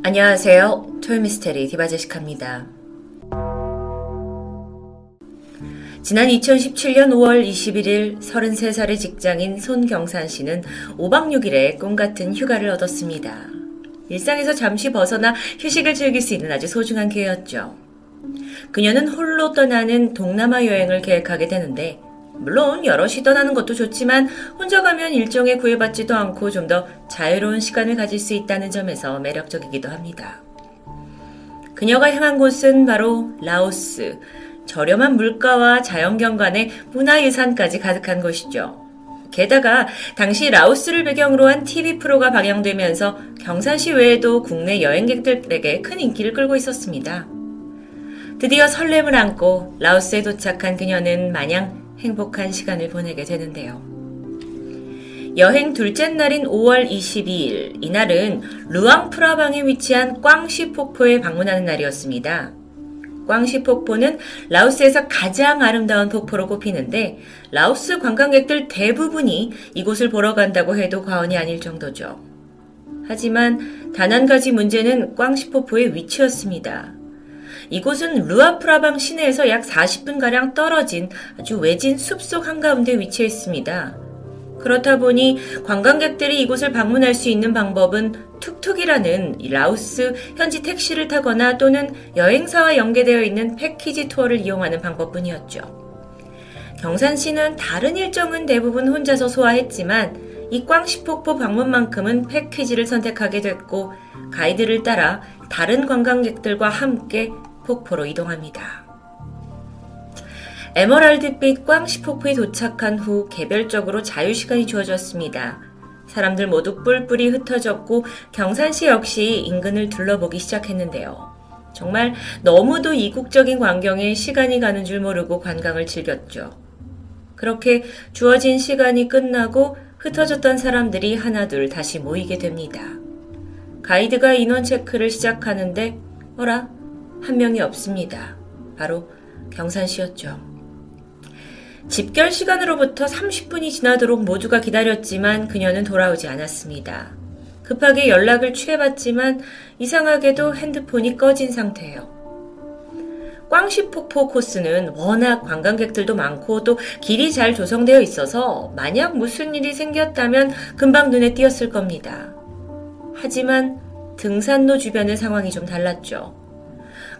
안녕하세요. 토요미스테리 디바제식합니다. 지난 2017년 5월 21일 33살의 직장인 손경산 씨는 5박 6일의 꿈 같은 휴가를 얻었습니다. 일상에서 잠시 벗어나 휴식을 즐길 수 있는 아주 소중한 기회였죠. 그녀는 홀로 떠나는 동남아 여행을 계획하게 되는데 물론 여럿이 떠나는 것도 좋지만 혼자 가면 일정에 구애받지도 않고 좀 더 자유로운 시간을 가질 수 있다는 점에서 매력적이기도 합니다. 그녀가 향한 곳은 바로 라오스. 저렴한 물가와 자연경관의 문화유산까지 가득한 곳이죠. 게다가 당시 라오스를 배경으로 한 TV 프로가 방영되면서 경산시 외에도 국내 여행객들에게 큰 인기를 끌고 있었습니다. 드디어 설렘을 안고 라오스에 도착한 그녀는 마냥 행복한 시간을 보내게 되는데요. 여행 둘째 날인 5월 22일, 이날은 루앙 프라방에 위치한 꽝시 폭포에 방문하는 날이었습니다. 꽝시 폭포는 라오스에서 가장 아름다운 폭포로 꼽히는데 라오스 관광객들 대부분이 이곳을 보러 간다고 해도 과언이 아닐 정도죠. 하지만 단 한 가지 문제는 꽝시 폭포의 위치였습니다. 이곳은 루아프라방 시내에서 약 40분가량 떨어진 아주 외진 숲속 한가운데 위치해 있습니다. 그렇다 보니 관광객들이 이곳을 방문할 수 있는 방법은 툭툭이라는 라오스 현지 택시를 타거나 또는 여행사와 연계되어 있는 패키지 투어를 이용하는 방법뿐이었죠. 경산시는 다른 일정은 대부분 혼자서 소화했지만 이 꽝시폭포 방문만큼은 패키지를 선택하게 됐고 가이드를 따라 다른 관광객들과 함께 폭포로 이동합니다. 에머랄드빛 꽝시 폭포에 도착한 후 개별적으로 자유 시간이 주어졌습니다. 사람들 모두 뿔뿔이 흩어졌고 경산시 역시 인근을 둘러보기 시작했는데요. 정말 너무도 이국적인 광경에 시간이 가는 줄 모르고 관광을 즐겼죠. 그렇게 주어진 시간이 끝나고 흩어졌던 사람들이 하나둘 다시 모이게 됩니다. 가이드가 인원 체크를 시작하는데, 어라, 한 명이 없습니다. 바로 경산 씨였죠. 집결 시간으로부터 30분이 지나도록 모두가 기다렸지만 그녀는 돌아오지 않았습니다. 급하게 연락을 취해봤지만 이상하게도 핸드폰이 꺼진 상태예요. 꽝시폭포 코스는 워낙 관광객들도 많고 또 길이 잘 조성되어 있어서 만약 무슨 일이 생겼다면 금방 눈에 띄었을 겁니다. 하지만 등산로 주변의 상황이 좀 달랐죠.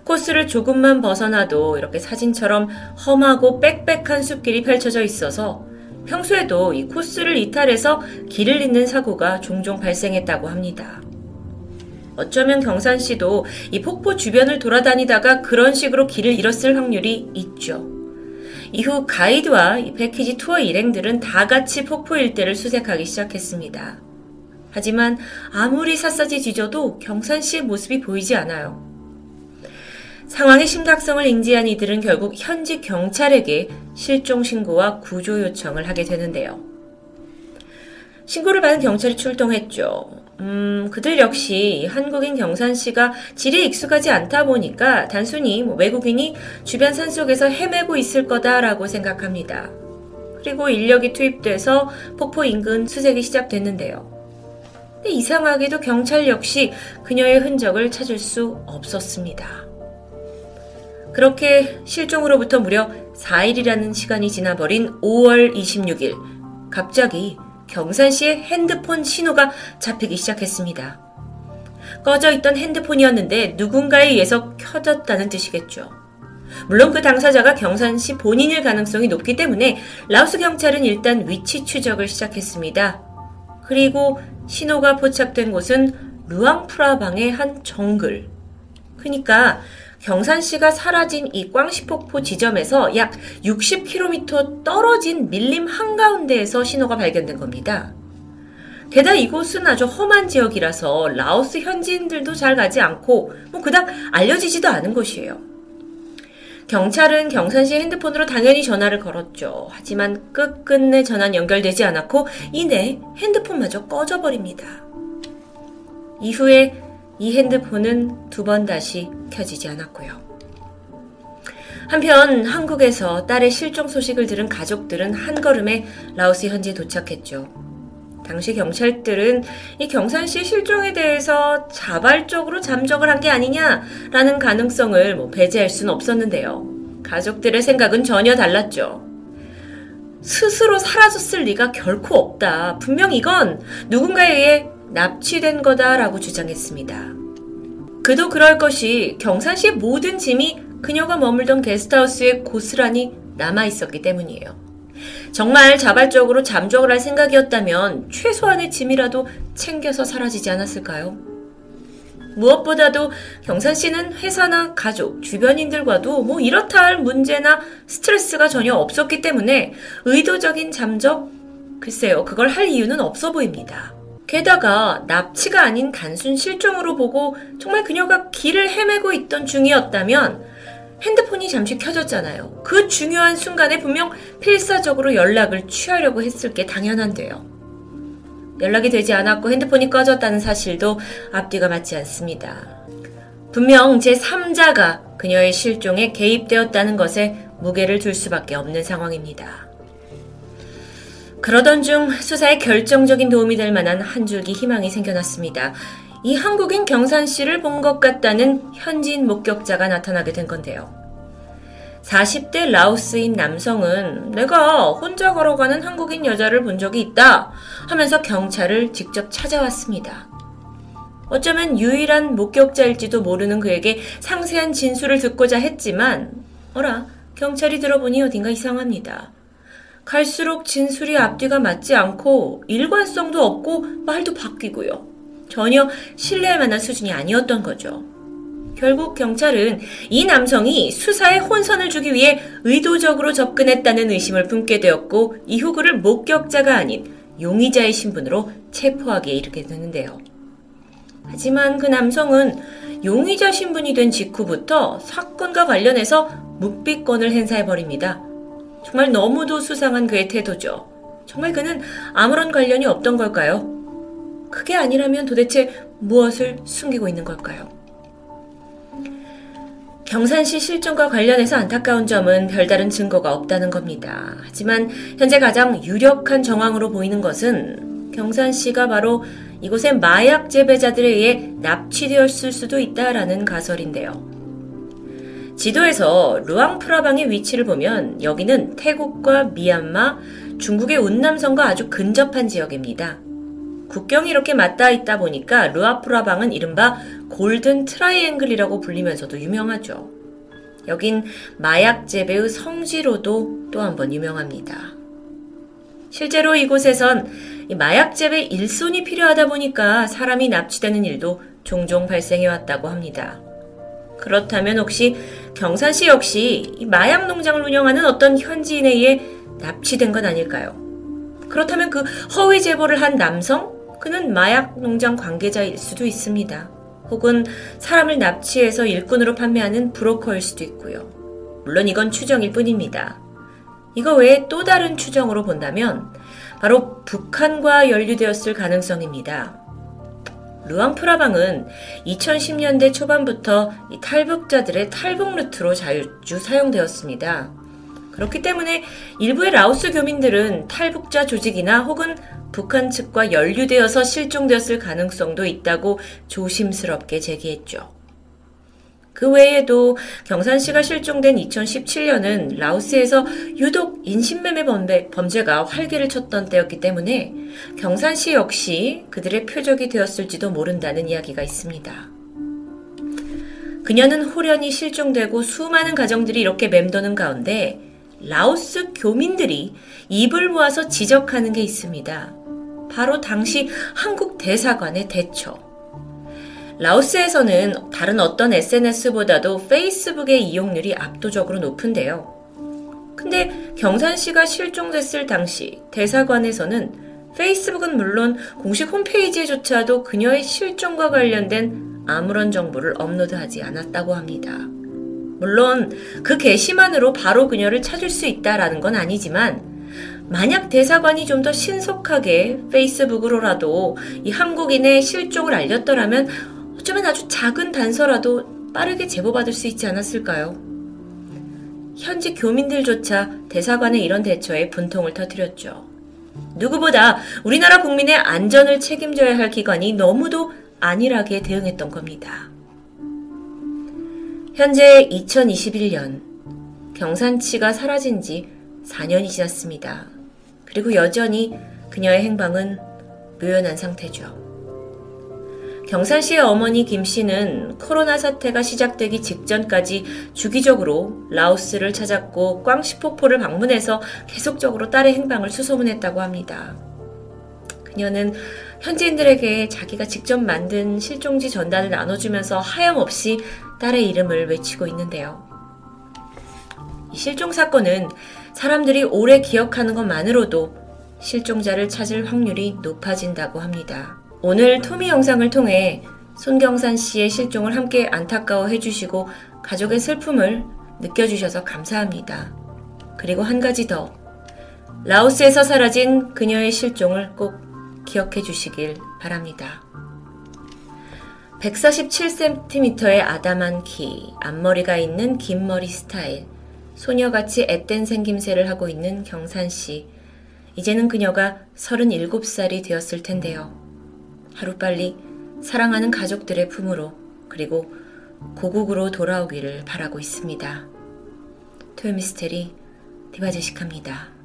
코스를 조금만 벗어나도 이렇게 사진처럼 험하고 빽빽한 숲길이 펼쳐져 있어서 평소에도 이 코스를 이탈해서 길을 잇는 사고가 종종 발생했다고 합니다. 어쩌면 경산 씨도 이 폭포 주변을 돌아다니다가 그런 식으로 길을 잃었을 확률이 있죠. 이후 가이드와 이 패키지 투어 일행들은 다 같이 폭포 일대를 수색하기 시작했습니다. 하지만 아무리 샅샅이 뒤져도 경산 씨의 모습이 보이지 않아요. 상황의 심각성을 인지한 이들은 결국 현지 경찰에게 실종 신고와 구조 요청을 하게 되는데요. 신고를 받은 경찰이 출동했죠. 음, 그들 역시 한국인 경산 씨가 지리에 익숙하지 않다 보니까 단순히 뭐 외국인이 주변 산 속에서 헤매고 있을 거다라고 생각합니다. 그리고 인력이 투입돼서 폭포 인근 수색이 시작됐는데요. 근데 이상하게도 경찰 역시 그녀의 흔적을 찾을 수 없었습니다. 그렇게 실종으로부터 무려 4일이라는 시간이 지나버린 5월 26일, 갑자기 경산 씨의 핸드폰 신호가 잡히기 시작했습니다. 꺼져 있던 핸드폰이었는데 누군가에 의해서 켜졌다는 뜻이겠죠. 물론 그 당사자가 경산 씨 본인일 가능성이 높기 때문에 라오스 경찰은 일단 위치 추적을 시작했습니다. 그리고 신호가 포착된 곳은 루앙프라방의 한 정글. 그니까 경산 씨가 사라진 이 꽝시폭포 지점에서 약 60km 떨어진 밀림 한가운데에서 신호가 발견된 겁니다. 게다가 이곳은 아주 험한 지역이라서 라오스 현지인들도 잘 가지 않고 뭐 그닥 알려지지도 않은 곳이에요. 경찰은 경산 씨 핸드폰으로 당연히 전화를 걸었죠. 하지만 끝끝내 전화는 연결되지 않았고 이내 핸드폰마저 꺼져버립니다. 이후에 이 핸드폰은 두 번 다시 켜지지 않았고요. 한편 한국에서 딸의 실종 소식을 들은 가족들은 한 걸음에 라오스 현지에 도착했죠. 당시 경찰들은 이 경산 씨 실종에 대해서 자발적으로 잠적을 한 게 아니냐라는 가능성을 뭐 배제할 수는 없었는데요. 가족들의 생각은 전혀 달랐죠. 스스로 사라졌을 리가 결코 없다. 분명 이건 누군가에 의해 납치된 거다라고 주장했습니다. 그도 그럴 것이 경산시의 모든 짐이 그녀가 머물던 게스트하우스에 고스란히 남아 있었기 때문이에요. 정말 자발적으로 잠적을 할 생각이었다면 최소한의 짐이라도 챙겨서 사라지지 않았을까요? 무엇보다도 경산 씨는 회사나 가족, 주변인들과도 뭐 이렇다 할 문제나 스트레스가 전혀 없었기 때문에 의도적인 잠적? 글쎄요, 그걸 할 이유는 없어 보입니다. 게다가 납치가 아닌 단순 실종으로 보고 정말 그녀가 길을 헤매고 있던 중이었다면 핸드폰이 잠시 켜졌잖아요. 그 중요한 순간에 분명 필사적으로 연락을 취하려고 했을 게 당연한데요. 연락이 되지 않았고 핸드폰이 꺼졌다는 사실도 앞뒤가 맞지 않습니다. 분명 제3자가 그녀의 실종에 개입되었다는 것에 무게를 둘 수밖에 없는 상황입니다. 그러던 중 수사에 결정적인 도움이 될 만한 한 줄기 희망이 생겨났습니다. 이 한국인 경산 씨를 본 것 같다는 현지인 목격자가 나타나게 된 건데요. 40대 라오스인 남성은 내가 혼자 걸어가는 한국인 여자를 본 적이 있다 하면서 경찰을 직접 찾아왔습니다. 어쩌면 유일한 목격자일지도 모르는 그에게 상세한 진술을 듣고자 했지만, 어라, 경찰이 들어보니 어딘가 이상합니다. 갈수록 진술이 앞뒤가 맞지 않고 일관성도 없고 말도 바뀌고요. 전혀 신뢰할 만한 수준이 아니었던 거죠. 결국 경찰은 이 남성이 수사에 혼선을 주기 위해 의도적으로 접근했다는 의심을 품게 되었고 이후 그를 목격자가 아닌 용의자의 신분으로 체포하기에 이르게 되는데요. 하지만 그 남성은 용의자 신분이 된 직후부터 사건과 관련해서 묵비권을 행사해 버립니다. 정말 너무도 수상한 그의 태도죠. 정말 그는 아무런 관련이 없던 걸까요? 그게 아니라면 도대체 무엇을 숨기고 있는 걸까요? 경산시 실종과 관련해서 안타까운 점은 별다른 증거가 없다는 겁니다. 하지만 현재 가장 유력한 정황으로 보이는 것은 경산 씨가 바로 이곳의 마약 재배자들에 의해 납치되었을 수도 있다라는 가설인데요. 지도에서 루앙프라방의 위치를 보면 여기는 태국과 미얀마, 중국의 운남성과 아주 근접한 지역입니다. 국경이 이렇게 맞닿아 있다 보니까 루아프라방은 이른바 Golden Triangle이라고 불리면서도 유명하죠. 여긴 마약 재배의 성지로도 또 한 번 유명합니다. 실제로 이곳에선 마약 재배 일손이 필요하다 보니까 사람이 납치되는 일도 종종 발생해 왔다고 합니다. 그렇다면 혹시 경산시 역시 마약 농장을 운영하는 어떤 현지인에 의해 납치된 건 아닐까요? 그렇다면 그 허위 제보를 한 남성? 그는 마약 농장 관계자일 수도 있습니다. 혹은 사람을 납치해서 일꾼으로 판매하는 브로커일 수도 있고요. 물론 이건 추정일 뿐입니다. 이거 외에 또 다른 추정으로 본다면 바로 북한과 연루되었을 가능성입니다. 루앙 프라방은 2010년대 초반부터 탈북자들의 탈북 루트로 자주 사용되었습니다. 그렇기 때문에 일부의 라오스 교민들은 탈북자 조직이나 혹은 북한 측과 연루되어서 실종되었을 가능성도 있다고 조심스럽게 제기했죠. 그 외에도 경산 씨가 실종된 2017년은 라오스에서 유독 인신매매 범죄, 가 활기를 쳤던 때였기 때문에 경산 씨 역시 그들의 표적이 되었을지도 모른다는 이야기가 있습니다. 그녀는 호련히 실종되고 수많은 가정들이 이렇게 맴도는 가운데 라오스 교민들이 입을 모아서 지적하는 게 있습니다. 바로 당시 한국 대사관의 대처. 라오스에서는 다른 어떤 SNS보다도 페이스북의 이용률이 압도적으로 높은데요. 근데 경산 씨가 실종됐을 당시 대사관에서는 페이스북은 물론 공식 홈페이지에조차도 그녀의 실종과 관련된 아무런 정보를 업로드하지 않았다고 합니다. 물론 그 게시만으로 바로 그녀를 찾을 수 있다라는 건 아니지만 만약 대사관이 좀 더 신속하게 페이스북으로라도 이 한국인의 실종을 알렸더라면 어쩌면 아주 작은 단서라도 빠르게 제보받을 수 있지 않았을까요? 현지 교민들조차 대사관의 이런 대처에 분통을 터뜨렸죠. 누구보다 우리나라 국민의 안전을 책임져야 할 기관이 너무도 안일하게 대응했던 겁니다. 현재 2021년 경산치가 사라진 지 4년이 지났습니다. 그리고 여전히 그녀의 행방은 묘연한 상태죠. 경산 씨의 어머니 김 씨는 코로나 사태가 시작되기 직전까지 주기적으로 라오스를 찾았고 꽝시폭포를 방문해서 계속적으로 딸의 행방을 수소문했다고 합니다. 그녀는 현지인들에게 자기가 직접 만든 실종지 전단을 나눠주면서 하염없이 딸의 이름을 외치고 있는데요. 이 실종 사건은 사람들이 오래 기억하는 것만으로도 실종자를 찾을 확률이 높아진다고 합니다. 오늘 토미 영상을 통해 손경산 씨의 실종을 함께 안타까워 해 주시고 가족의 슬픔을 느껴주셔서 감사합니다. 그리고 한 가지 더. 라오스에서 사라진 그녀의 실종을 꼭 기억해 주시길 바랍니다. 147cm의 아담한 키, 앞머리가 있는 긴 머리 스타일, 소녀같이 앳된 생김새를 하고 있는 경산 씨. 이제는 그녀가 37살이 되었을 텐데요. 하루빨리 사랑하는 가족들의 품으로 그리고 고국으로 돌아오기를 바라고 있습니다. 토요미스테리 디바제식합니다.